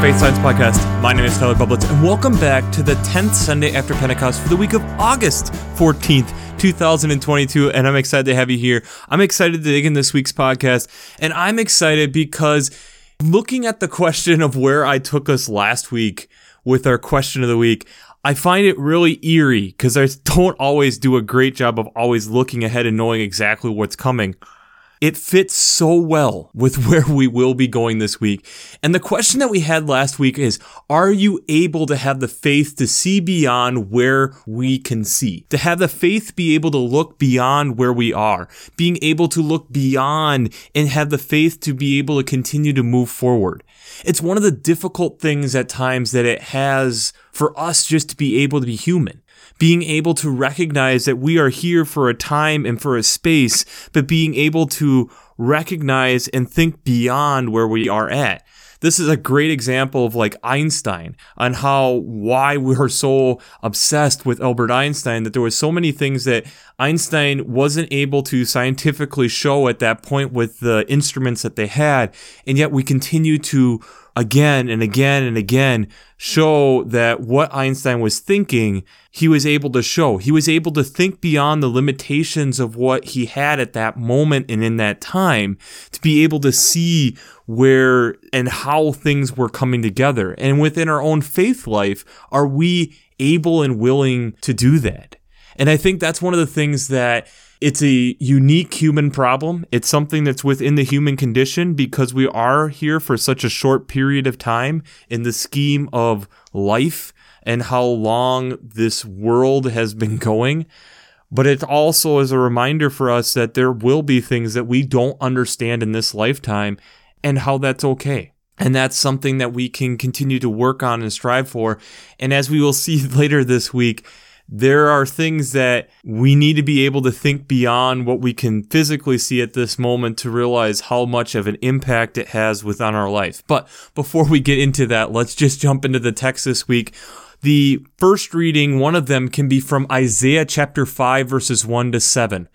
Faith Science Podcast. My name is Tyler Bublitz, and welcome back to the 10th Sunday after Pentecost for the week of August 14th, 2022. And I'm excited to have you here. I'm excited to dig in this week's podcast, and I'm excited because looking at the question of where I took us last week with our question of the week, I find it really eerie because I don't always do a great job of always looking ahead and knowing exactly what's coming. It fits so well with where we will be going this week. And the question that we had last week is, are you able to have the faith to see beyond where we can see? To have the faith be able to look beyond where we are, being able to look beyond and have the faith to be able to continue to move forward. It's one of the difficult things at times that it has for us just to be able to be human being able to recognize that we are here for a time and for a space, but being able to recognize and think beyond where we are at. This is a great example of like Einstein on how why we are so obsessed with Albert Einstein that there was so many things that Einstein wasn't able to scientifically show at that point with the instruments that they had and yet we continue to again and again and again show that what Einstein was thinking, he was able to show. He was able to think beyond the limitations of what he had at that moment and in that time to be able to see where and how things were coming together. And within our own faith life, are we able and willing to do that? And I think that's one of the things that it's a unique human problem. It's something that's within the human condition because we are here for such a short period of time in the scheme of life and how long this world has been going. But it also is a reminder for us that there will be things that we don't understand in this lifetime and how that's okay. And that's something that we can continue to work on and strive for. And as we will see later this week, there are things that we need to be able to think beyond what we can physically see at this moment to realize how much of an impact it has within our life. But before we get into that, let's just jump into the text this week. The first reading, one of them can be from Isaiah chapter 5, verses 1 to 7.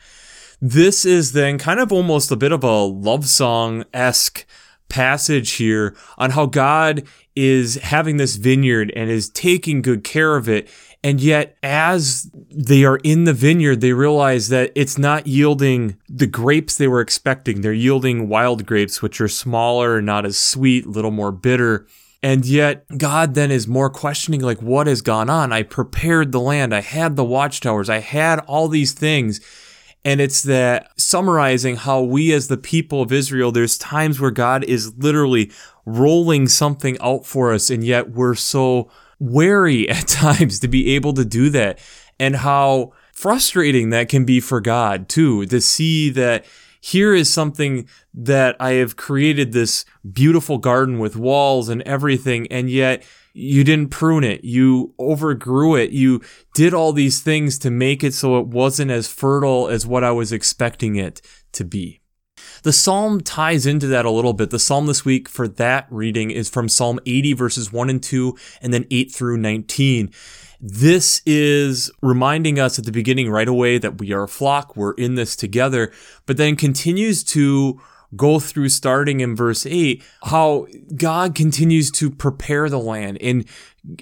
This is then kind of almost a bit of a love song esque passage here on how God is having this vineyard and is taking good care of it and yet, as they are in the vineyard, they realize that it's not yielding the grapes they were expecting. They're yielding wild grapes, which are smaller, not as sweet, a little more bitter. And yet, God then is more questioning, like, what has gone on? I prepared the land. I had the watchtowers. I had all these things. And it's that summarizing how we, as the people of Israel, there's times where God is literally rolling something out for us, and yet we're so wary at times to be able to do that and how frustrating that can be for God too to see that here is something that I have created this beautiful garden with walls and everything and yet you didn't prune it. You overgrew it. You did all these things to make it so it wasn't as fertile as what I was expecting it to be. The psalm ties into that a little bit. The psalm this week for that reading is from Psalm 80 verses 1 and 2 and then 8 through 19. This is reminding us at the beginning right away that we are a flock, we're in this together, but then continues to go through starting in verse 8 how God continues to prepare the land and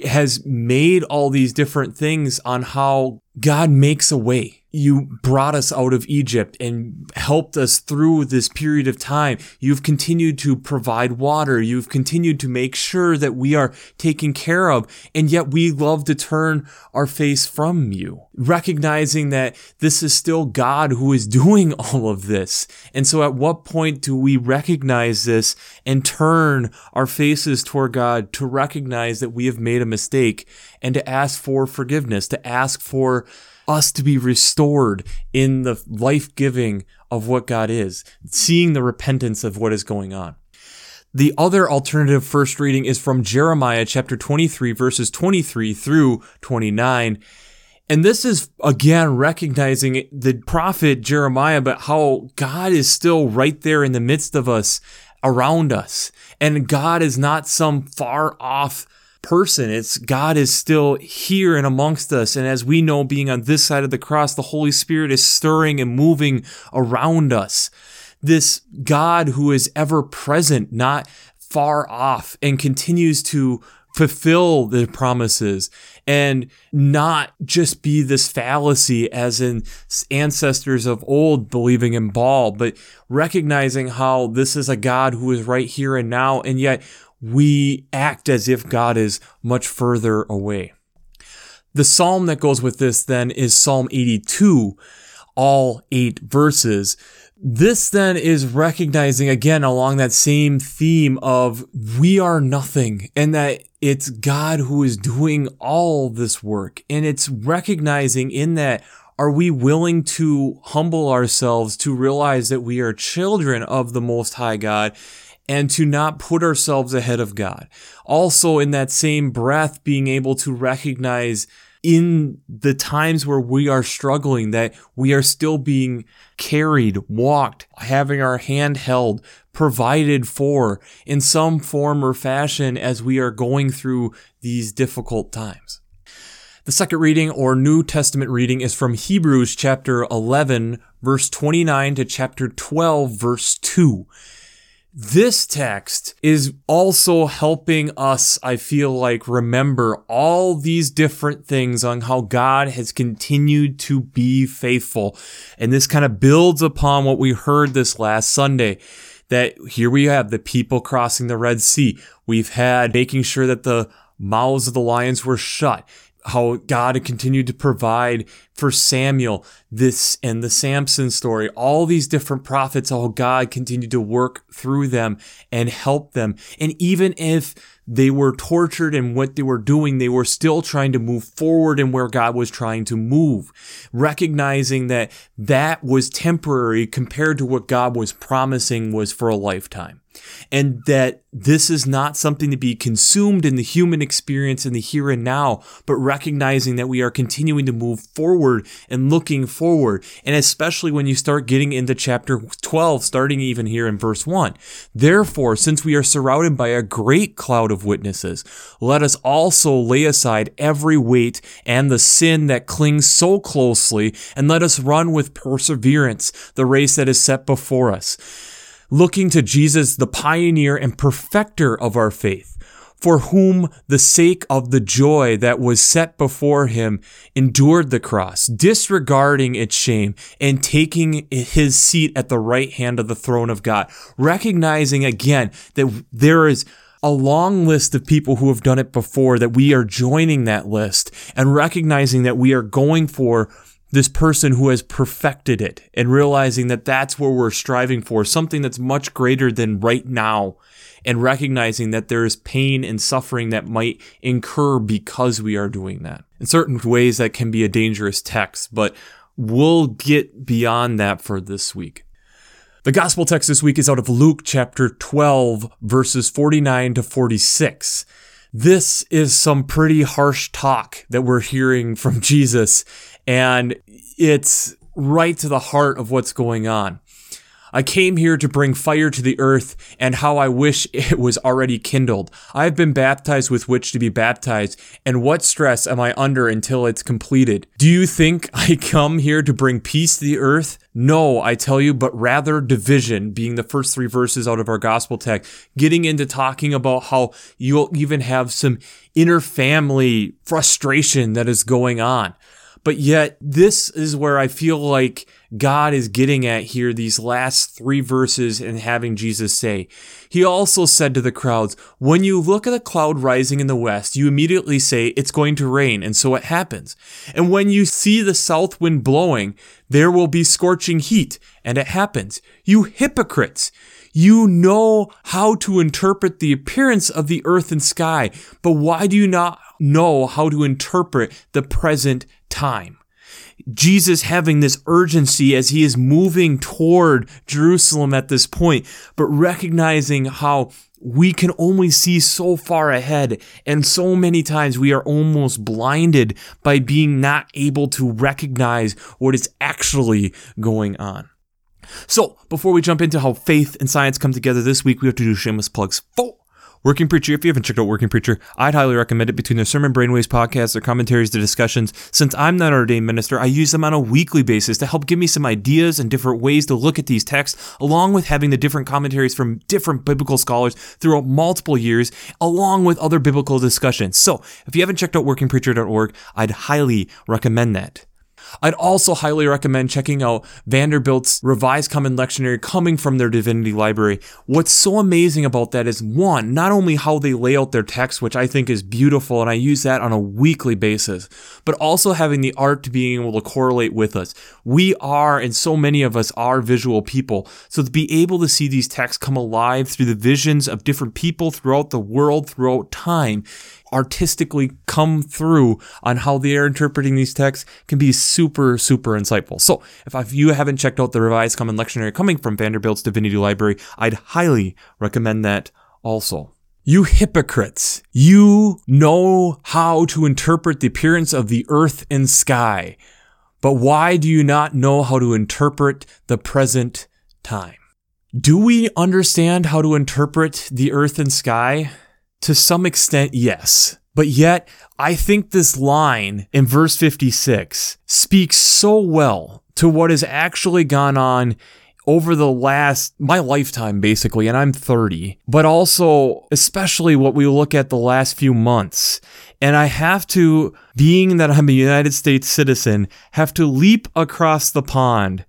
has made all these different things on how God makes a way you brought us out of Egypt and helped us through this period of time. You've continued to provide water. You've continued to make sure that we are taken care of. And yet we love to turn our face from you, recognizing that this is still God who is doing all of this. And so at what point do we recognize this and turn our faces toward God to recognize that we have made a mistake and to ask for forgiveness, to ask for us to be restored in the life giving of what God is, seeing the repentance of what is going on. The other alternative first reading is from Jeremiah chapter 23, verses 23 through 29. And this is again recognizing the prophet Jeremiah, but how God is still right there in the midst of us, around us. And God is not some far off person. It's God is still here and amongst us. And as we know, being on this side of the cross, the Holy Spirit is stirring and moving around us. This God who is ever present, not far off and continues to fulfill the promises and not just be this fallacy as in ancestors of old believing in Baal, but recognizing how this is a God who is right here and now, and yet we act as if God is much further away. The psalm that goes with this then is Psalm 82, all eight verses. This then is recognizing again along that same theme of we are nothing and that it's God who is doing all this work. And it's recognizing in that are we willing to humble ourselves to realize that we are children of the Most High God and to not put ourselves ahead of God? Also, in that same breath, being able to recognize in the times where we are struggling that we are still being carried, walked, having our hand held, provided for in some form or fashion as we are going through these difficult times. The second reading or New Testament reading is from Hebrews chapter 11 verse 29 to chapter 12 verse 2. This text is also helping us, I feel like, remember all these different things on how God has continued to be faithful. And this kind of builds upon what we heard this last Sunday. That here we have the people crossing the Red Sea. We've had making sure that the mouths of the lions were shut how God continued to provide for Samuel, this and the Samson story, all these different prophets, how God continued to work through them and help them. And even if they were tortured and what they were doing, they were still trying to move forward in where God was trying to move, recognizing that that was temporary compared to what God was promising was for a lifetime and that this is not something to be consumed in the human experience in the here and now, but recognizing that we are continuing to move forward and looking forward. And especially when you start getting into chapter 12, starting even here in verse 1. Therefore, since we are surrounded by a great cloud of witnesses, let us also lay aside every weight and the sin that clings so closely, and let us run with perseverance the race that is set before us looking to Jesus, the pioneer and perfecter of our faith, for whom the sake of the joy that was set before him endured the cross, disregarding its shame and taking his seat at the right hand of the throne of God, recognizing again that there is a long list of people who have done it before, that we are joining that list and recognizing that we are going for this person who has perfected it and realizing that that's where we're striving for, something that's much greater than right now, and recognizing that there is pain and suffering that might incur because we are doing that. In certain ways, that can be a dangerous text, but we'll get beyond that for this week. The gospel text this week is out of Luke chapter 12, verses 49 to 46. This is some pretty harsh talk that we're hearing from Jesus and it's right to the heart of what's going on. I came here to bring fire to the earth, and how I wish it was already kindled. I have been baptized with which to be baptized, and what stress am I under until it's completed? Do you think I come here to bring peace to the earth? No, I tell you, but rather division, being the first three verses out of our gospel text, getting into talking about how you'll even have some inner family frustration that is going on. But yet, this is where I feel like God is getting at here, these last three verses, and having Jesus say. He also said to the crowds, When you look at a cloud rising in the west, you immediately say, It's going to rain, and so it happens. And when you see the south wind blowing, there will be scorching heat, and it happens. You hypocrites! You know how to interpret the appearance of the earth and sky, but why do you not know how to interpret the present time. Jesus having this urgency as he is moving toward Jerusalem at this point, but recognizing how we can only see so far ahead. And so many times we are almost blinded by being not able to recognize what is actually going on. So, before we jump into how faith and science come together this week, we have to do shameless plugs. Four Working Preacher, if you haven't checked out Working Preacher, I'd highly recommend it between their Sermon Brainwaves podcasts, their commentaries, the discussions. Since I'm not an ordained minister, I use them on a weekly basis to help give me some ideas and different ways to look at these texts, along with having the different commentaries from different biblical scholars throughout multiple years, along with other biblical discussions. So, if you haven't checked out workingpreacher.org, I'd highly recommend that. I'd also highly recommend checking out Vanderbilt's Revised Common Lectionary coming from their Divinity Library. What's so amazing about that is one, not only how they lay out their text, which I think is beautiful, and I use that on a weekly basis, but also having the art to being able to correlate with us. We are, and so many of us are visual people. So to be able to see these texts come alive through the visions of different people throughout the world, throughout time, artistically come through on how they are interpreting these texts can be super, super insightful. So, if you haven't checked out the Revised Common Lectionary coming from Vanderbilt's Divinity Library, I'd highly recommend that also. You hypocrites, you know how to interpret the appearance of the earth and sky, but why do you not know how to interpret the present time? Do we understand how to interpret the earth and sky? To some extent, yes. But yet, I think this line in verse 56 speaks so well to what has actually gone on over the last, my lifetime basically, and I'm 30, but also, especially what we look at the last few months. And I have to, being that I'm a United States citizen, have to leap across the pond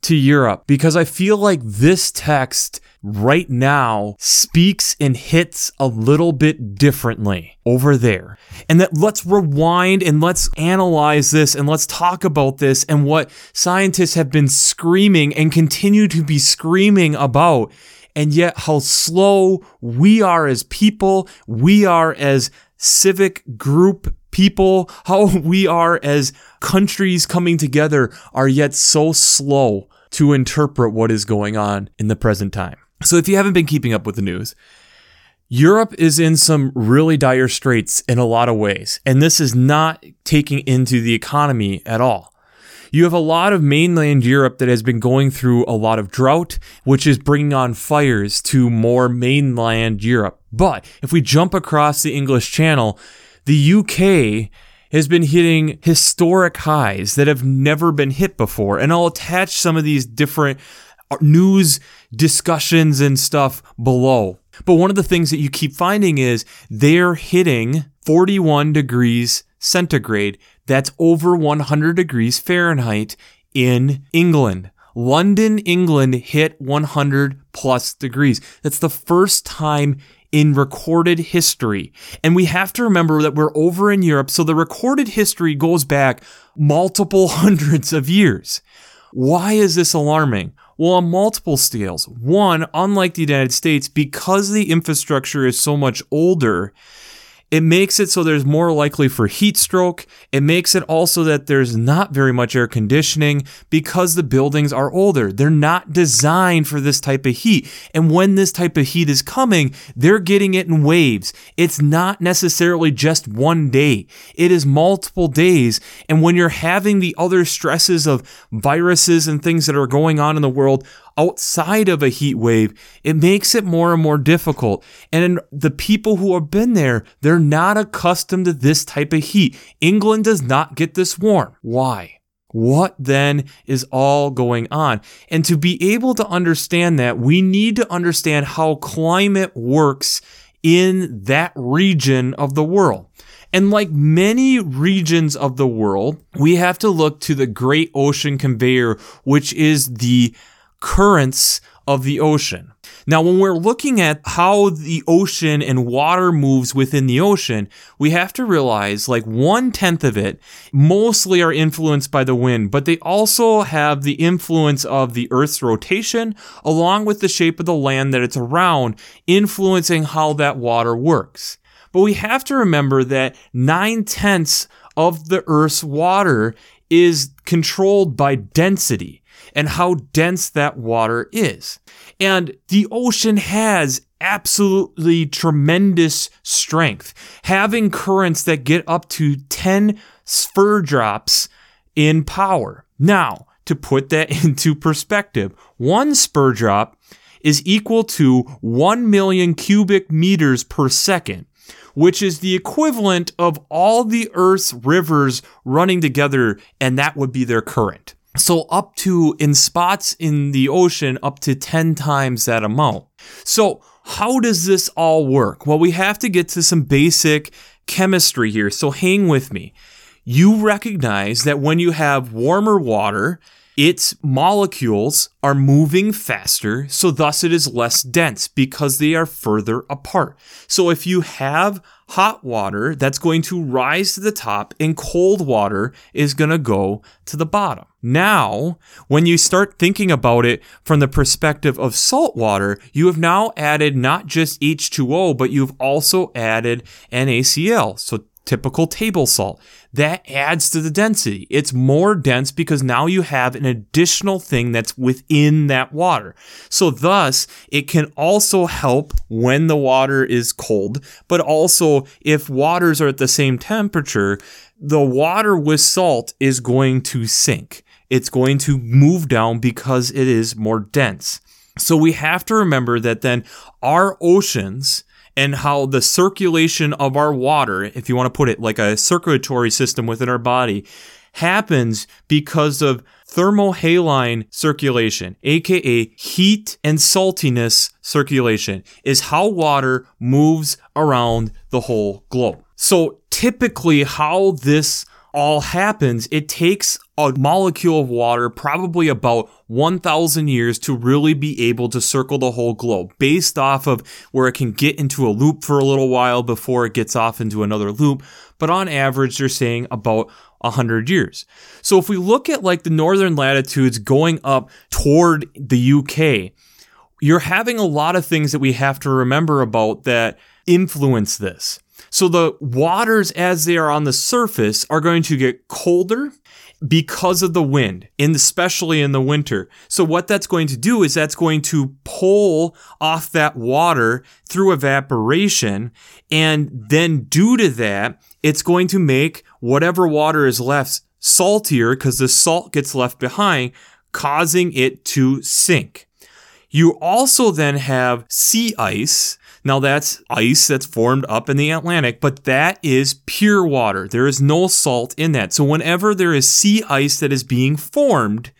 to Europe because I feel like this text right now speaks and hits a little bit differently over there. And that let's rewind and let's analyze this and let's talk about this and what scientists have been screaming and continue to be screaming about. And yet, how slow we are as people, we are as civic group people, how we are as countries coming together are yet so slow to interpret what is going on in the present time. So if you haven't been keeping up with the news, Europe is in some really dire straits in a lot of ways, and this is not taking into the economy at all. You have a lot of mainland Europe that has been going through a lot of drought, which is bringing on fires to more mainland Europe. But if we jump across the English Channel, the UK has been hitting historic highs that have never been hit before. And I'll attach some of these different news discussions and stuff below. But one of the things that you keep finding is they're hitting 41 degrees centigrade. That's over 100 degrees Fahrenheit in England. London, England hit 100 plus degrees. That's the first time in recorded history. And we have to remember that we're over in Europe, so the recorded history goes back multiple hundreds of years. Why is this alarming? Well, on multiple scales. One, unlike the United States, because the infrastructure is so much older, it makes it so there's more likely for heat stroke. It makes it also that there's not very much air conditioning because the buildings are older. They're not designed for this type of heat. And when this type of heat is coming, they're getting it in waves. It's not necessarily just one day. It is multiple days. And when you're having the other stresses of viruses and things that are going on in the world, outside of a heat wave, it makes it more and more difficult. And the people who have been there, they're not accustomed to this type of heat. England does not get this warm. Why? What then is all going on? And to be able to understand that, we need to understand how climate works in that region of the world. And like many regions of the world, we have to look to the Great Ocean Conveyor, which is the currents of the ocean. Now, when we're looking at how the ocean and water moves within the ocean, we have to realize like one tenth of it mostly are influenced by the wind, but they also have the influence of the Earth's rotation along with the shape of the land that it's around, influencing how that water works. But we have to remember that nine tenths of the Earth's water is controlled by density and how dense that water is. And the ocean has absolutely tremendous strength, having currents that get up to 10 sverdrups in power. Now, to put that into perspective, one sverdrup is equal to 1 million cubic meters per second, which is the equivalent of all the Earth's rivers running together, and that would be their current. So, up to in spots in the ocean, up to 10 times that amount. So, how does this all work? Well, we have to get to some basic chemistry here, so hang with me. You recognize that when you have warmer water, its molecules are moving faster, so thus it is less dense because they are further apart. So if you have hot water, that's going to rise to the top, and cold water is going to go to the bottom. Now, when you start thinking about it from the perspective of salt water, you have now added not just H2O, but you've also added NaCl. So typical table salt. That adds to the density. It's more dense because now you have an additional thing that's within that water. So thus, it can also help when the water is cold, but also if waters are at the same temperature, the water with salt is going to sink. It's going to move down because it is more dense. So we have to remember that then our oceans and how the circulation of our water, if you want to put it like a circulatory system within our body, happens because of thermohaline circulation, aka heat and saltiness circulation, is how water moves around the whole globe. So typically, how this all happens, it takes a molecule of water probably about 1,000 years to really be able to circle the whole globe based off of where it can get into a loop for a little while before it gets off into another loop. But on average, they're saying about 100 years. So if we look at like the northern latitudes going up toward the UK, you're having a lot of things that we have to remember about that influence this. So the waters as they are on the surface are going to get colder because of the wind, and especially in the winter. So what that's going to do is that's going to pull off that water through evaporation. And then due to that, it's going to make whatever water is left saltier because the salt gets left behind, causing it to sink. You also then have sea ice now, that's ice that's formed up in the Atlantic, but that is pure water. There is no salt in that. So, whenever there is sea ice that is being formed,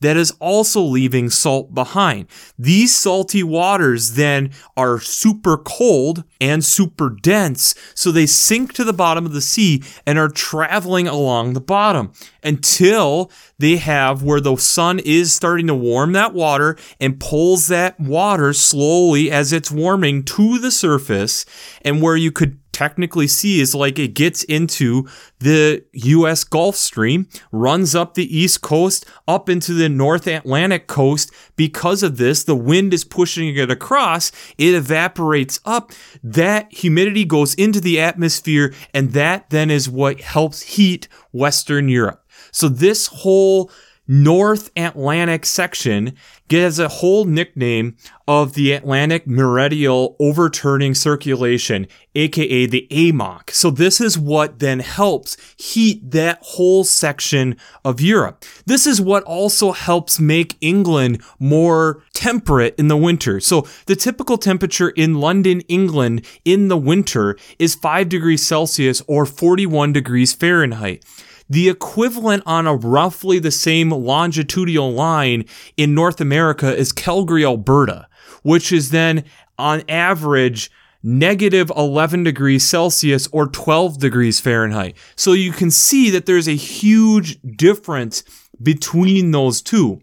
that is also leaving salt behind. These salty waters then are super cold and super dense, so they sink to the bottom of the sea and are traveling along the bottom until they have where the sun is starting to warm that water and pulls that water slowly as it's warming to the surface and where you could technically see is like it gets into the US Gulf Stream, runs up the East Coast, up into the North Atlantic coast. Because of this, the wind is pushing it across, it evaporates up. That humidity goes into the atmosphere, and that then is what helps heat Western Europe. So, this whole North Atlantic section gets a whole nickname of the Atlantic Meridional Overturning Circulation, aka the AMOC. So this is what then helps heat that whole section of Europe. This is what also helps make England more temperate in the winter. So the typical temperature in London, England in the winter is 5 degrees Celsius or 41 degrees Fahrenheit the equivalent on a roughly the same longitudinal line in North America is Calgary, Alberta, which is then on average negative 11 degrees Celsius or 12 degrees Fahrenheit. So you can see that there's a huge difference between those two.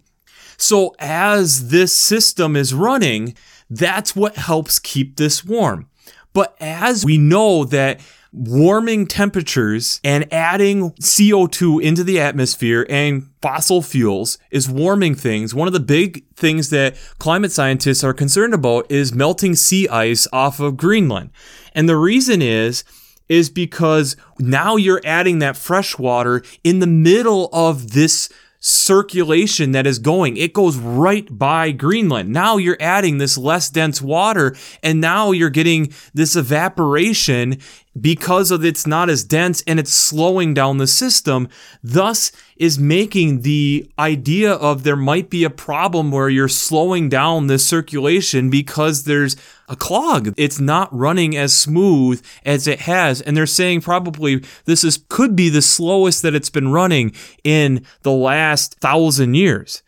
So as this system is running, that's what helps keep this warm. But as we know that warming temperatures and adding CO2 into the atmosphere and fossil fuels is warming things. One of the big things that climate scientists are concerned about is melting sea ice off of Greenland. And the reason is, is because now you're adding that fresh water in the middle of this circulation that is going. It goes right by Greenland. Now you're adding this less dense water and now you're getting this evaporation because of it's not as dense and it's slowing down the system, thus is making the idea of there might be a problem where you're slowing down the circulation because there's a clog. It's not running as smooth as it has. And they're saying probably this is could be the slowest that it's been running in the last thousand years.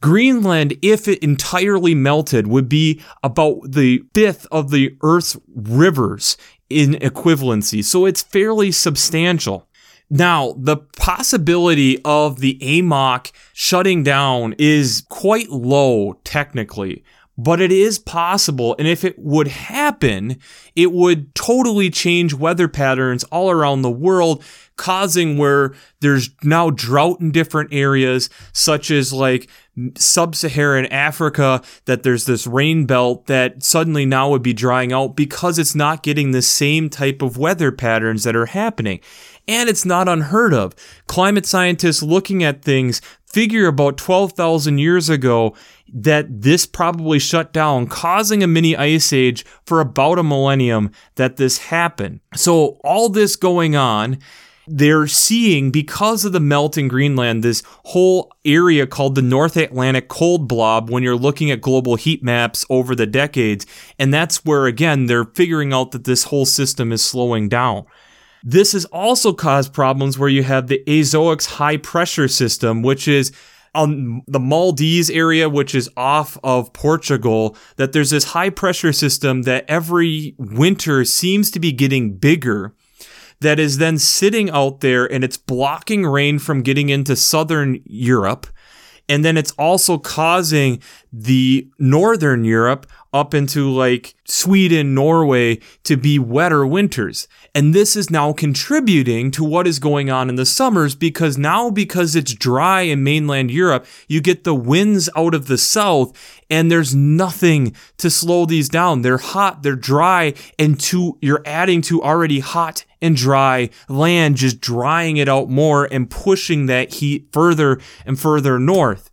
Greenland, if it entirely melted, would be about the fifth of the Earth's rivers in equivalency. So it's fairly substantial. Now, the possibility of the AMOC shutting down is quite low technically, but it is possible. And if it would happen, it would totally change weather patterns all around the world, causing where there's now drought in different areas, such as like sub-Saharan Africa that there's this rain belt that suddenly now would be drying out because it's not getting the same type of weather patterns that are happening. And it's not unheard of. Climate scientists looking at things figure about 12,000 years ago that this probably shut down, causing a mini ice age for about a millennium that this happened. So all this going on they're seeing because of the melt in Greenland this whole area called the North Atlantic cold blob when you're looking at global heat maps over the decades and that's where again they're figuring out that this whole system is slowing down. This has also caused problems where you have the Azores high pressure system which is on the Maldives area, which is off of Portugal, that there's this high pressure system that every winter seems to be getting bigger that is then sitting out there and it's blocking rain from getting into southern Europe. And then it's also causing the northern Europe up into like Sweden, Norway to be wetter winters. And this is now contributing to what is going on in the summers because now, because it's dry in mainland Europe, you get the winds out of the south and there's nothing to slow these down. They're hot, they're dry, and to, you're adding to already hot and dry land, just drying it out more and pushing that heat further and further north.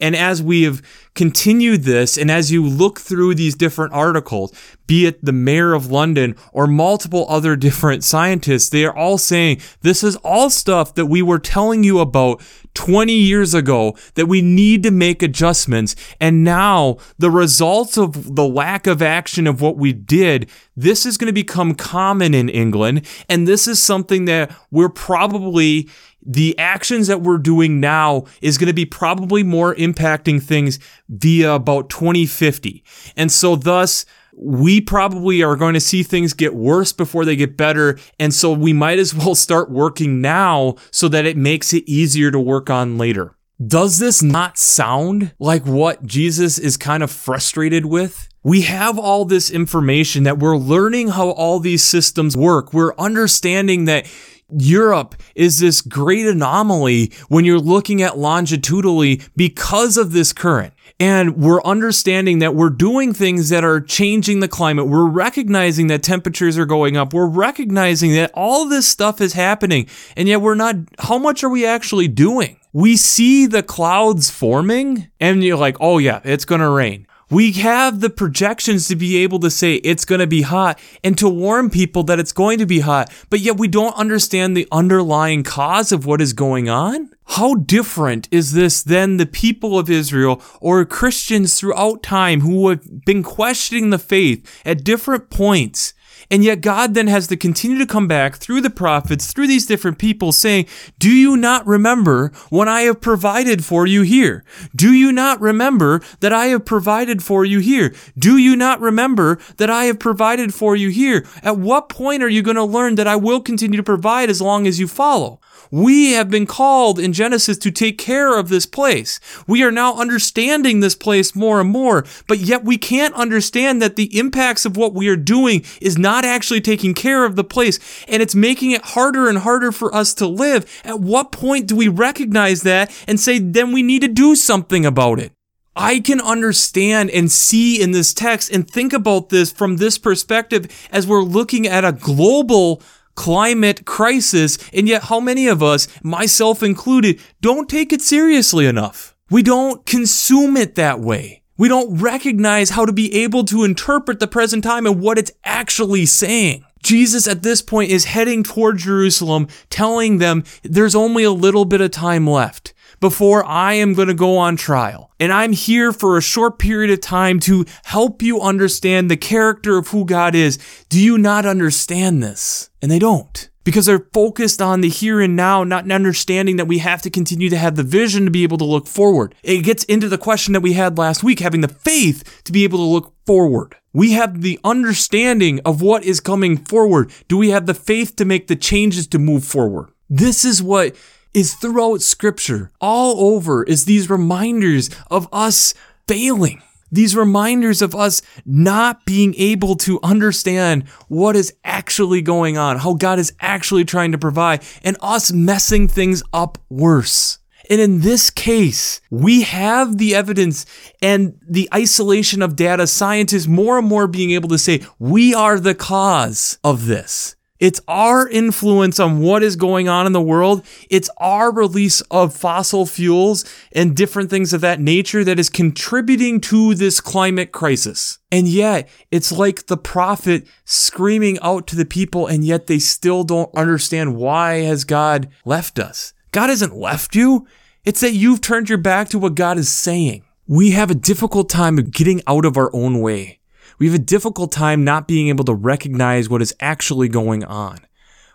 And as we have continued this, and as you look through these different articles, be it the mayor of London or multiple other different scientists, they are all saying this is all stuff that we were telling you about 20 years ago that we need to make adjustments. And now the results of the lack of action of what we did, this is going to become common in England. And this is something that we're probably the actions that we're doing now is going to be probably more impacting things via about 2050. And so thus, we probably are going to see things get worse before they get better. And so we might as well start working now so that it makes it easier to work on later. Does this not sound like what Jesus is kind of frustrated with? We have all this information that we're learning how all these systems work. We're understanding that Europe is this great anomaly when you're looking at longitudinally because of this current. And we're understanding that we're doing things that are changing the climate. We're recognizing that temperatures are going up. We're recognizing that all this stuff is happening. And yet we're not, how much are we actually doing? We see the clouds forming and you're like, oh yeah, it's going to rain. We have the projections to be able to say it's going to be hot and to warn people that it's going to be hot, but yet we don't understand the underlying cause of what is going on. How different is this than the people of Israel or Christians throughout time who have been questioning the faith at different points and yet God then has to continue to come back through the prophets, through these different people saying, do you not remember when I have provided for you here? Do you not remember that I have provided for you here? Do you not remember that I have provided for you here? At what point are you going to learn that I will continue to provide as long as you follow? We have been called in Genesis to take care of this place. We are now understanding this place more and more, but yet we can't understand that the impacts of what we are doing is not actually taking care of the place and it's making it harder and harder for us to live. At what point do we recognize that and say, then we need to do something about it? I can understand and see in this text and think about this from this perspective as we're looking at a global climate crisis, and yet how many of us, myself included, don't take it seriously enough? We don't consume it that way. We don't recognize how to be able to interpret the present time and what it's actually saying. Jesus at this point is heading toward Jerusalem, telling them there's only a little bit of time left before I am going to go on trial. And I'm here for a short period of time to help you understand the character of who God is. Do you not understand this? And they don't because they're focused on the here and now, not understanding that we have to continue to have the vision to be able to look forward. It gets into the question that we had last week, having the faith to be able to look forward. We have the understanding of what is coming forward. Do we have the faith to make the changes to move forward? This is what is throughout scripture, all over, is these reminders of us failing these reminders of us not being able to understand what is actually going on, how God is actually trying to provide, and us messing things up worse. And in this case, we have the evidence and the isolation of data scientists more and more being able to say, we are the cause of this. It's our influence on what is going on in the world. It's our release of fossil fuels and different things of that nature that is contributing to this climate crisis. And yet, it's like the prophet screaming out to the people, and yet they still don't understand why has God left us. God hasn't left you. It's that you've turned your back to what God is saying. We have a difficult time getting out of our own way. We have a difficult time not being able to recognize what is actually going on.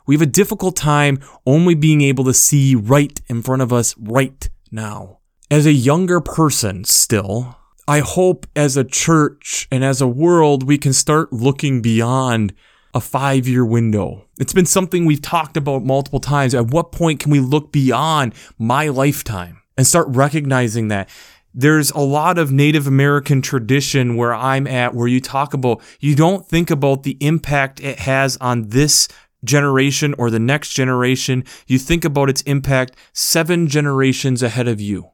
We have a difficult time only being able to see right in front of us right now. As a younger person still, I hope as a church and as a world, we can start looking beyond a five year window. It's been something we've talked about multiple times. At what point can we look beyond my lifetime and start recognizing that there's a lot of Native American tradition where I'm at where you talk about, you don't think about the impact it has on this generation or the next generation. You think about its impact seven generations ahead of you.